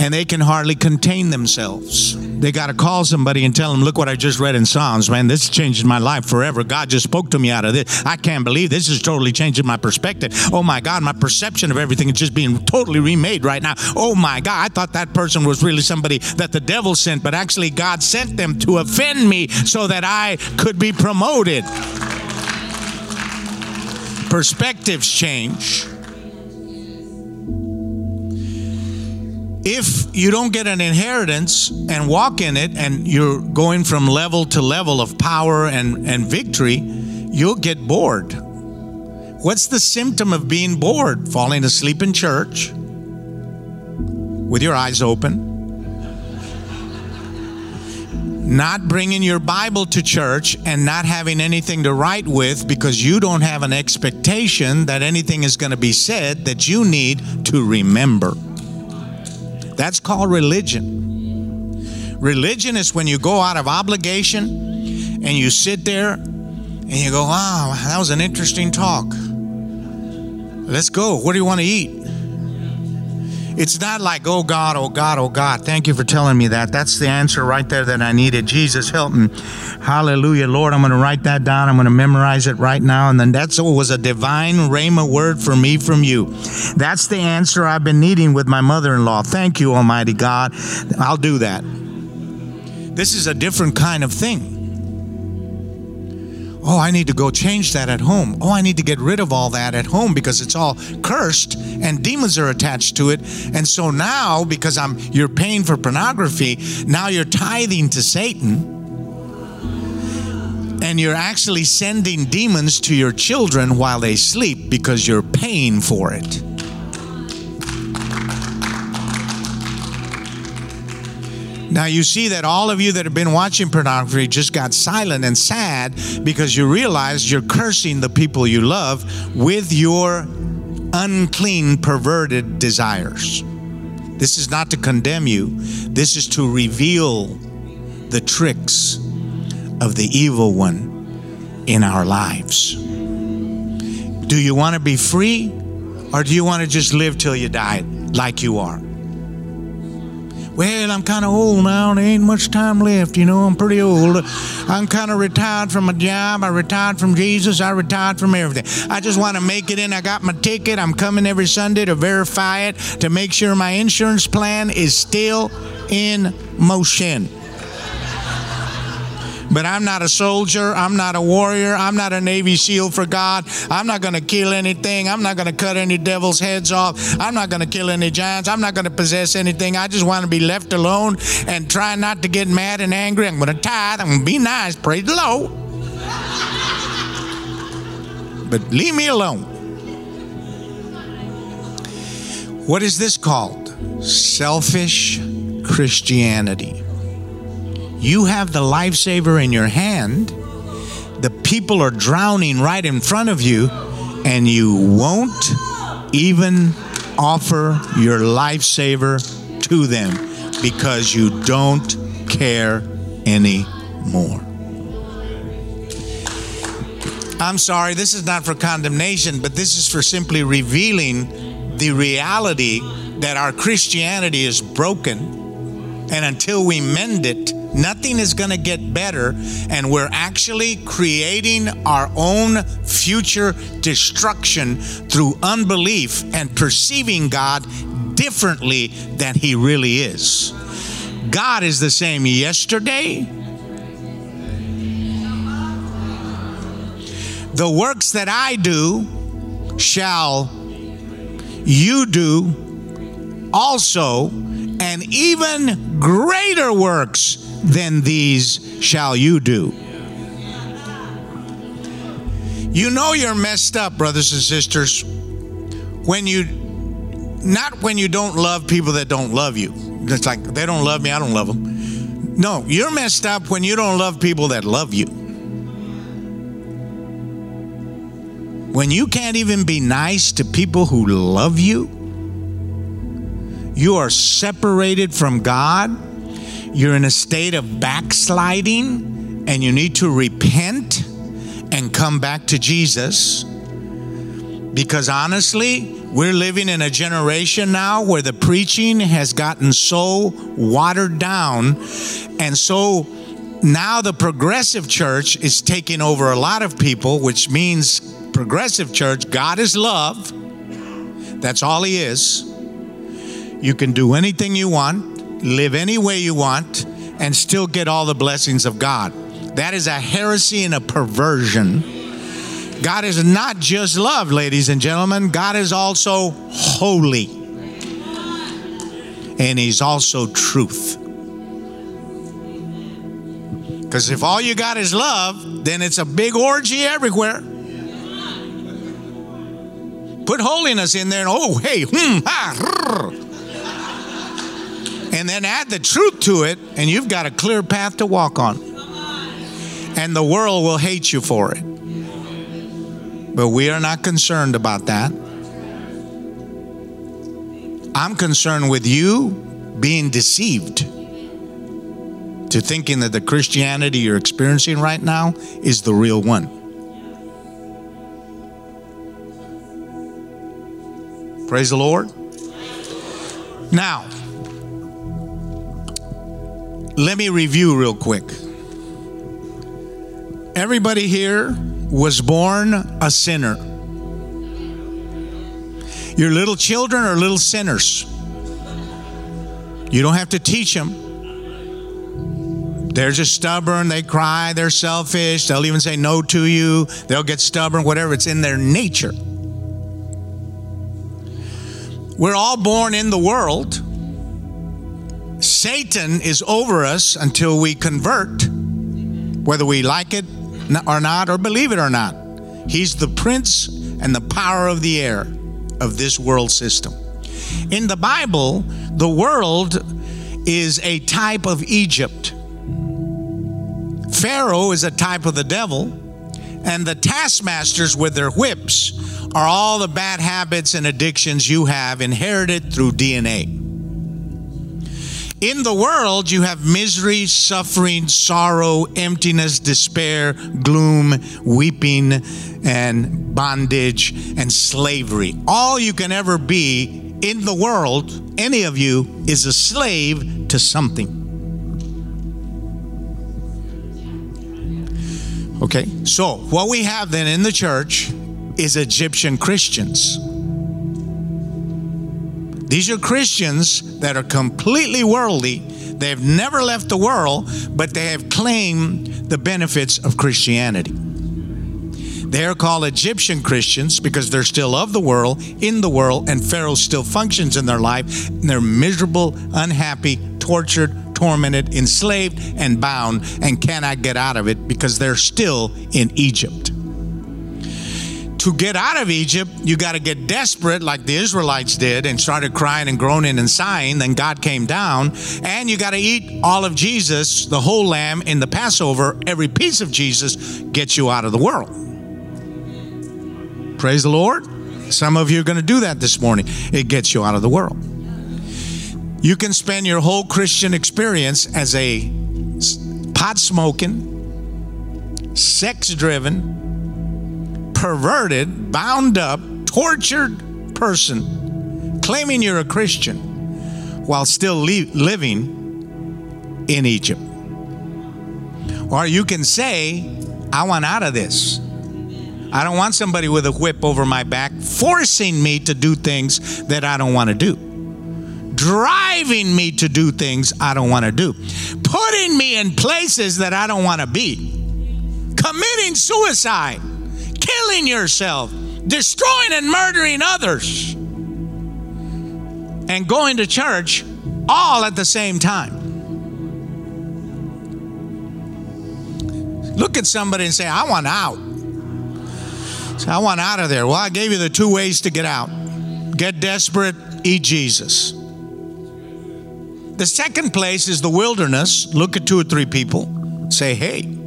and they can hardly contain themselves. They got to call somebody and tell them, Look what I just read in Psalms, man. This changed my life forever. God just spoke to me out of this. I can't believe this is totally changing my perspective. Oh my God, my perception of everything is just being totally remade right now. Oh my God, I thought that person was really somebody that the devil sent, but actually God sent them to offend me so that I could be promoted. Perspectives change. If you don't get an inheritance and walk in it and you're going from level to level of power and, and victory, you'll get bored. What's the symptom of being bored? Falling asleep in church with your eyes open. Not bringing your Bible to church and not having anything to write with because you don't have an expectation that anything is going to be said that you need to remember. That's called religion. Religion is when you go out of obligation and you sit there and you go, wow, that was an interesting talk. Let's go. What do you want to eat? It's not like, oh God, oh God, oh God. Thank you for telling me that. That's the answer right there that I needed. Jesus, help me. Hallelujah. Lord, I'm going to write that down. I'm going to memorize it right now. And then that's what was a divine rhema word for me from you. That's the answer I've been needing with my mother in law. Thank you, Almighty God. I'll do that. This is a different kind of thing. Oh, I need to go change that at home. Oh, I need to get rid of all that at home because it's all cursed and demons are attached to it. And so now, because I'm you're paying for pornography, now you're tithing to Satan. And you're actually sending demons to your children while they sleep because you're paying for it. Now you see that all of you that have been watching pornography just got silent and sad because you realize you're cursing the people you love with your unclean, perverted desires. This is not to condemn you, this is to reveal the tricks of the evil one in our lives. Do you want to be free or do you want to just live till you die like you are? Well, I'm kind of old now. There ain't much time left. You know, I'm pretty old. I'm kind of retired from my job. I retired from Jesus. I retired from everything. I just want to make it in. I got my ticket. I'm coming every Sunday to verify it to make sure my insurance plan is still in motion. But I'm not a soldier. I'm not a warrior. I'm not a Navy SEAL for God. I'm not going to kill anything. I'm not going to cut any devil's heads off. I'm not going to kill any giants. I'm not going to possess anything. I just want to be left alone and try not to get mad and angry. I'm going to tithe. I'm going to be nice. Praise the Lord. But leave me alone. What is this called? Selfish Christianity. You have the lifesaver in your hand, the people are drowning right in front of you, and you won't even offer your lifesaver to them because you don't care anymore. I'm sorry, this is not for condemnation, but this is for simply revealing the reality that our Christianity is broken. And until we mend it, Nothing is going to get better, and we're actually creating our own future destruction through unbelief and perceiving God differently than He really is. God is the same yesterday. The works that I do shall you do also, and even greater works than these shall you do. You know you're messed up, brothers and sisters, when you, not when you don't love people that don't love you. It's like, they don't love me, I don't love them. No, you're messed up when you don't love people that love you. When you can't even be nice to people who love you, you are separated from God you're in a state of backsliding and you need to repent and come back to Jesus. Because honestly, we're living in a generation now where the preaching has gotten so watered down. And so now the progressive church is taking over a lot of people, which means progressive church, God is love. That's all He is. You can do anything you want live any way you want, and still get all the blessings of God. That is a heresy and a perversion. God is not just love, ladies and gentlemen. God is also holy. And He's also truth. Because if all you got is love, then it's a big orgy everywhere. Put holiness in there and oh, hey, hmm, ha, and then add the truth to it, and you've got a clear path to walk on. And the world will hate you for it. But we are not concerned about that. I'm concerned with you being deceived to thinking that the Christianity you're experiencing right now is the real one. Praise the Lord. Now, let me review real quick. Everybody here was born a sinner. Your little children are little sinners. You don't have to teach them. They're just stubborn. They cry. They're selfish. They'll even say no to you. They'll get stubborn, whatever. It's in their nature. We're all born in the world. Satan is over us until we convert, whether we like it or not, or believe it or not. He's the prince and the power of the air of this world system. In the Bible, the world is a type of Egypt. Pharaoh is a type of the devil, and the taskmasters with their whips are all the bad habits and addictions you have inherited through DNA. In the world, you have misery, suffering, sorrow, emptiness, despair, gloom, weeping, and bondage and slavery. All you can ever be in the world, any of you, is a slave to something. Okay, so what we have then in the church is Egyptian Christians. These are Christians that are completely worldly. They've never left the world, but they have claimed the benefits of Christianity. They're called Egyptian Christians because they're still of the world, in the world, and Pharaoh still functions in their life. And they're miserable, unhappy, tortured, tormented, enslaved, and bound, and cannot get out of it because they're still in Egypt. To get out of Egypt, you got to get desperate like the Israelites did and started crying and groaning and sighing. Then God came down, and you got to eat all of Jesus, the whole lamb in the Passover. Every piece of Jesus gets you out of the world. Praise the Lord. Some of you are going to do that this morning. It gets you out of the world. You can spend your whole Christian experience as a pot smoking, sex driven, perverted, bound up, tortured person claiming you're a Christian while still li- living in Egypt. Or you can say, I want out of this. I don't want somebody with a whip over my back forcing me to do things that I don't want to do driving me to do things I don't want to do, putting me in places that I don't want to be, committing suicide, killing yourself, destroying and murdering others, and going to church all at the same time. Look at somebody and say, I want out. Say, I want out of there. Well, I gave you the two ways to get out get desperate, eat Jesus. The second place is the wilderness. Look at two or three people. Say, hey.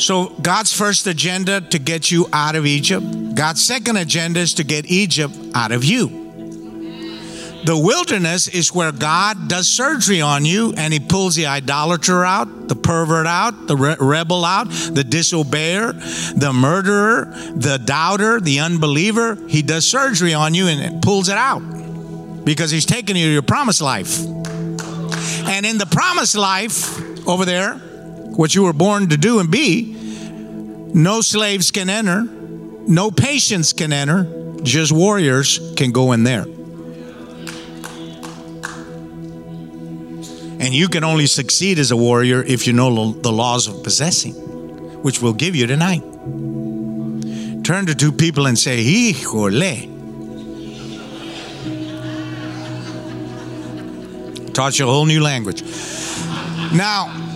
So, God's first agenda to get you out of Egypt. God's second agenda is to get Egypt out of you. The wilderness is where God does surgery on you and He pulls the idolater out, the pervert out, the re- rebel out, the disobeyer, the murderer, the doubter, the unbeliever. He does surgery on you and it pulls it out because he's taking you to your promised life. And in the promised life over there, what you were born to do and be, no slaves can enter, no patients can enter, just warriors can go in there. And you can only succeed as a warrior if you know the laws of possessing, which we'll give you tonight. Turn to two people and say, Híjole. Taught you a whole new language. Now,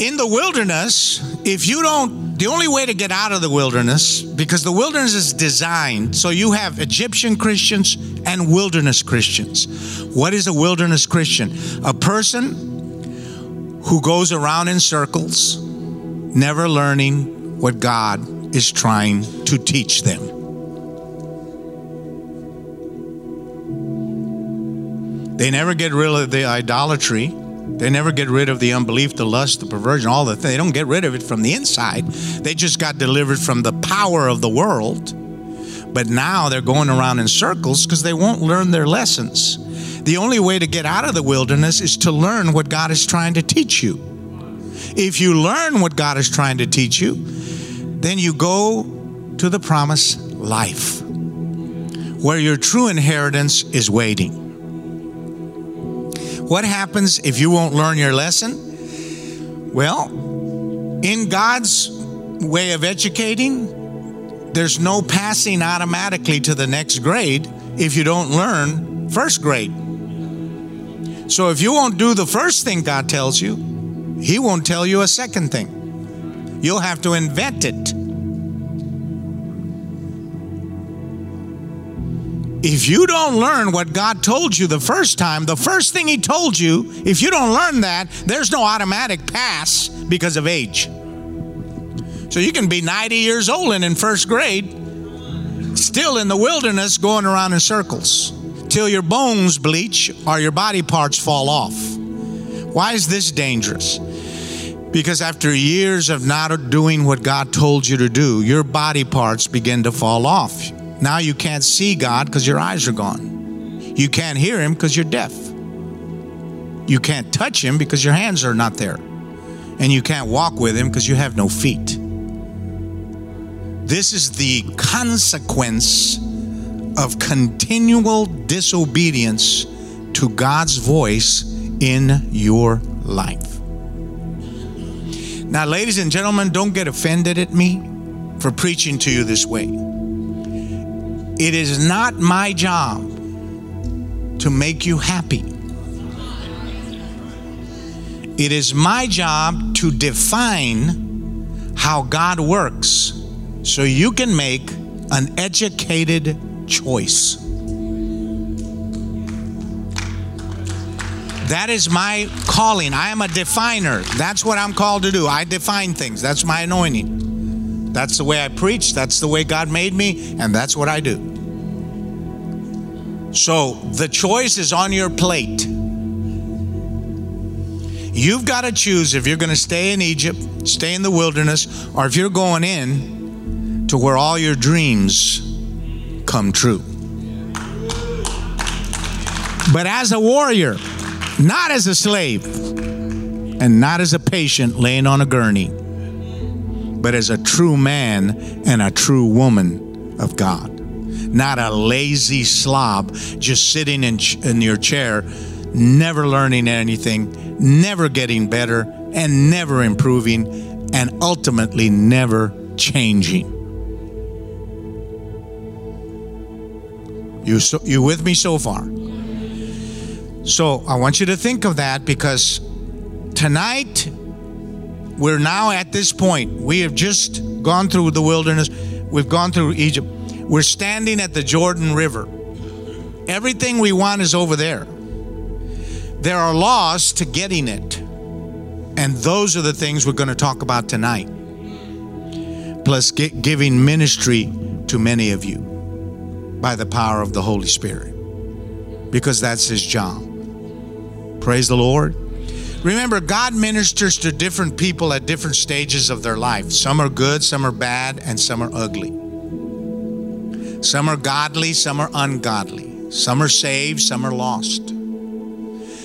in the wilderness, if you don't, the only way to get out of the wilderness, because the wilderness is designed so you have Egyptian Christians and wilderness Christians. What is a wilderness Christian? A person who goes around in circles, never learning what God is trying to teach them. They never get rid of the idolatry. They never get rid of the unbelief, the lust, the perversion, all the things. They don't get rid of it from the inside. They just got delivered from the power of the world. But now they're going around in circles because they won't learn their lessons. The only way to get out of the wilderness is to learn what God is trying to teach you. If you learn what God is trying to teach you, then you go to the promised life where your true inheritance is waiting. What happens if you won't learn your lesson? Well, in God's way of educating, there's no passing automatically to the next grade if you don't learn first grade. So if you won't do the first thing God tells you, He won't tell you a second thing. You'll have to invent it. If you don't learn what God told you the first time, the first thing He told you, if you don't learn that, there's no automatic pass because of age. So you can be 90 years old and in first grade, still in the wilderness going around in circles till your bones bleach or your body parts fall off. Why is this dangerous? Because after years of not doing what God told you to do, your body parts begin to fall off. Now you can't see God because your eyes are gone. You can't hear Him because you're deaf. You can't touch Him because your hands are not there. And you can't walk with Him because you have no feet. This is the consequence of continual disobedience to God's voice in your life. Now, ladies and gentlemen, don't get offended at me for preaching to you this way. It is not my job to make you happy. It is my job to define how God works so you can make an educated choice. That is my calling. I am a definer. That's what I'm called to do. I define things. That's my anointing. That's the way I preach. That's the way God made me. And that's what I do. So the choice is on your plate. You've got to choose if you're going to stay in Egypt, stay in the wilderness, or if you're going in to where all your dreams come true. But as a warrior, not as a slave, and not as a patient laying on a gurney, but as a true man and a true woman of God. Not a lazy slob just sitting in, in your chair, never learning anything, never getting better, and never improving, and ultimately never changing. You, so, you with me so far? So I want you to think of that because tonight we're now at this point. We have just gone through the wilderness, we've gone through Egypt. We're standing at the Jordan River. Everything we want is over there. There are laws to getting it. And those are the things we're going to talk about tonight. Plus, giving ministry to many of you by the power of the Holy Spirit because that's his job. Praise the Lord. Remember, God ministers to different people at different stages of their life. Some are good, some are bad, and some are ugly. Some are godly, some are ungodly. Some are saved, some are lost.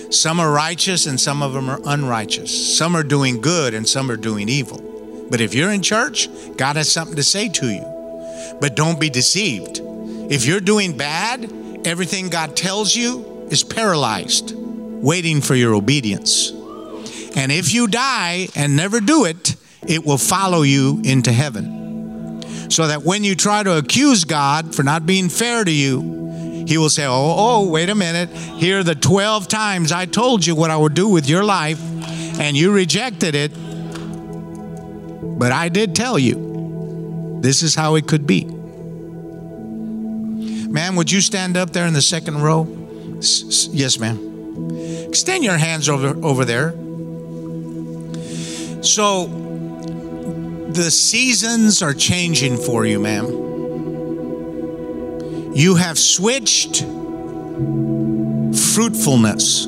Some are righteous, and some of them are unrighteous. Some are doing good, and some are doing evil. But if you're in church, God has something to say to you. But don't be deceived. If you're doing bad, everything God tells you is paralyzed, waiting for your obedience. And if you die and never do it, it will follow you into heaven. So that when you try to accuse God for not being fair to you, He will say, Oh, oh, wait a minute. Here are the 12 times I told you what I would do with your life, and you rejected it. But I did tell you this is how it could be. Ma'am, would you stand up there in the second row? S- yes, ma'am. Extend your hands over, over there. So, the seasons are changing for you, ma'am. You have switched fruitfulness.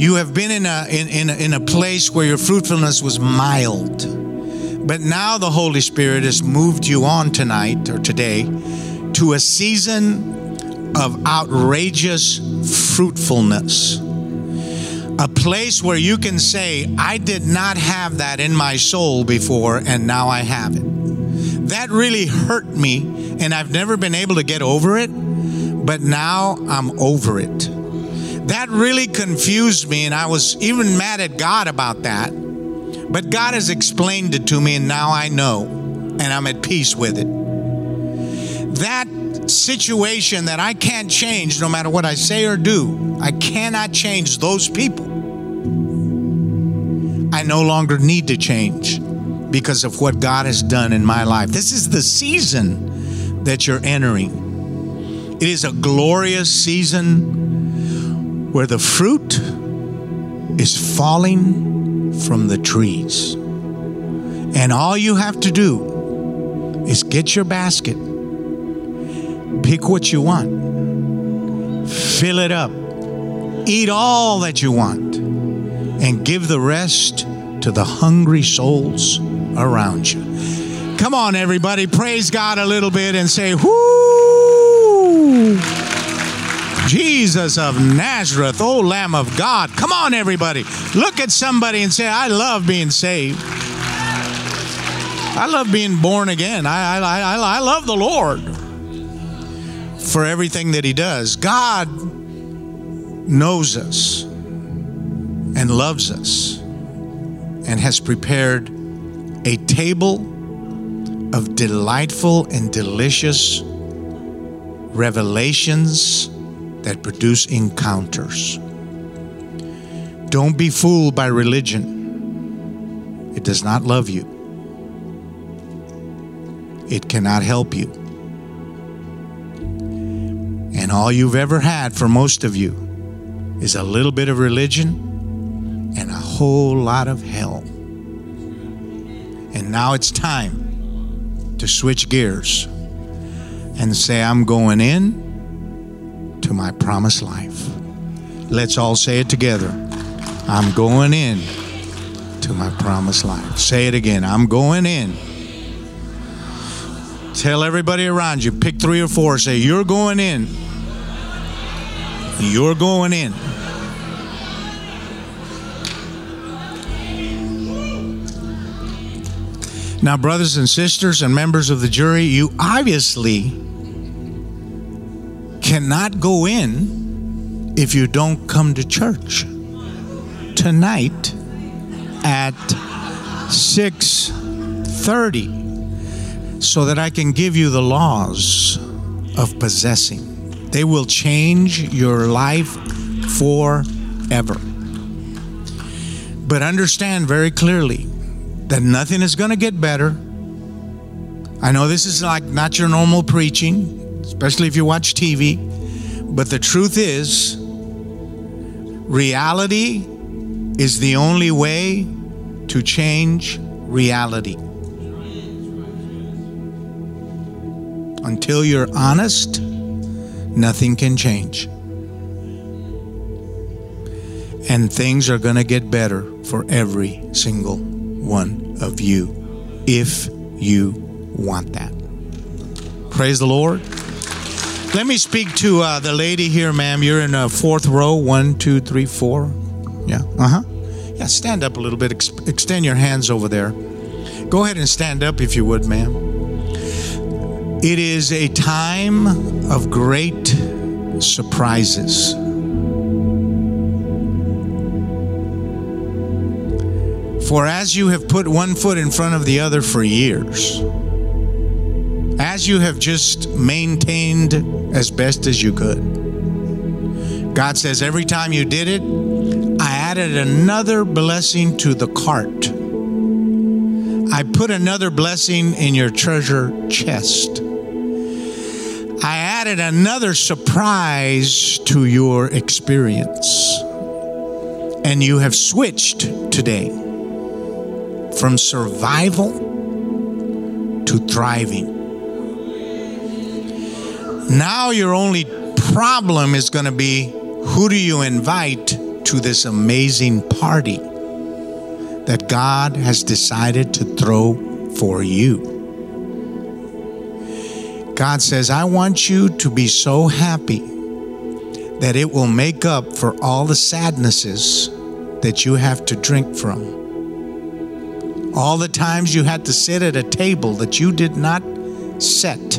You have been in a, in, in, a, in a place where your fruitfulness was mild. But now the Holy Spirit has moved you on tonight or today to a season of outrageous fruitfulness. A place where you can say, I did not have that in my soul before, and now I have it. That really hurt me, and I've never been able to get over it, but now I'm over it. That really confused me, and I was even mad at God about that. But God has explained it to me, and now I know, and I'm at peace with it. That situation that I can't change no matter what I say or do, I cannot change those people. I no longer need to change because of what God has done in my life. This is the season that you're entering. It is a glorious season where the fruit is falling from the trees. And all you have to do is get your basket, pick what you want, fill it up, eat all that you want, and give the rest to the hungry souls around you. Come on, everybody, praise God a little bit and say, Whoo! Jesus of Nazareth, oh Lamb of God. Come on, everybody. Look at somebody and say, I love being saved. I love being born again. I, I, I, I love the Lord for everything that He does. God knows us and loves us and has prepared a table of delightful and delicious revelations that produce encounters. Don't be fooled by religion, it does not love you, it cannot help you. And all you've ever had for most of you is a little bit of religion and a whole lot of hell. And now it's time to switch gears and say, I'm going in to my promised life. Let's all say it together. I'm going in to my promised life. Say it again. I'm going in. Tell everybody around you, pick three or four, say, You're going in. You're going in. Now, brothers and sisters and members of the jury, you obviously cannot go in if you don't come to church tonight at 6:30 so that I can give you the laws of possessing. They will change your life forever. But understand very clearly that nothing is going to get better. I know this is like not your normal preaching, especially if you watch TV, but the truth is, reality is the only way to change reality. Until you're honest, nothing can change. And things are going to get better for every single one of you if you want that. Praise the Lord. Let me speak to uh, the lady here, ma'am. You're in a fourth row. One, two, three, four. Yeah. Uh huh. Yeah. Stand up a little bit. Ex- extend your hands over there. Go ahead and stand up if you would, ma'am. It is a time of great surprises. For as you have put one foot in front of the other for years, as you have just maintained as best as you could, God says, every time you did it, I added another blessing to the cart. I put another blessing in your treasure chest. I added another surprise to your experience. And you have switched today from survival to thriving. Now, your only problem is going to be who do you invite to this amazing party that God has decided to throw for you. God says, I want you to be so happy that it will make up for all the sadnesses that you have to drink from. All the times you had to sit at a table that you did not set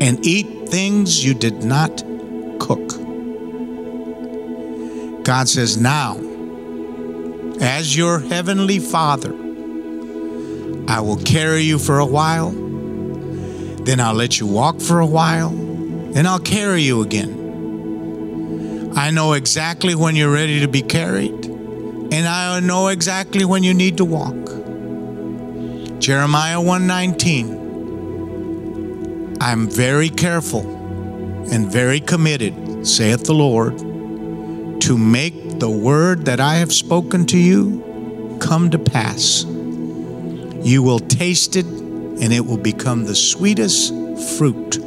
and eat things you did not cook. God says, Now, as your heavenly Father, I will carry you for a while, then I'll let you walk for a while, then I'll carry you again. I know exactly when you're ready to be carried, and I know exactly when you need to walk. Jeremiah 119. I'm very careful and very committed, saith the Lord, to make the word that I have spoken to you come to pass. You will taste it, and it will become the sweetest fruit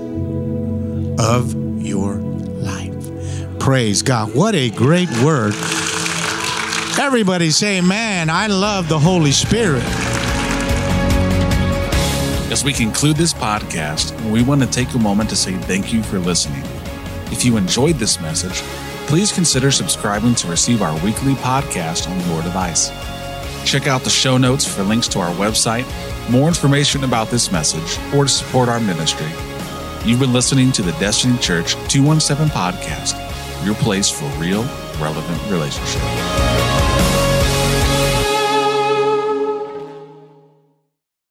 of your life. Praise God. What a great word. Everybody say, Man, I love the Holy Spirit. As we conclude this podcast, we want to take a moment to say thank you for listening. If you enjoyed this message, please consider subscribing to receive our weekly podcast on your device. Check out the show notes for links to our website, more information about this message, or to support our ministry. You've been listening to the Destiny Church 217 podcast, your place for real, relevant relationship.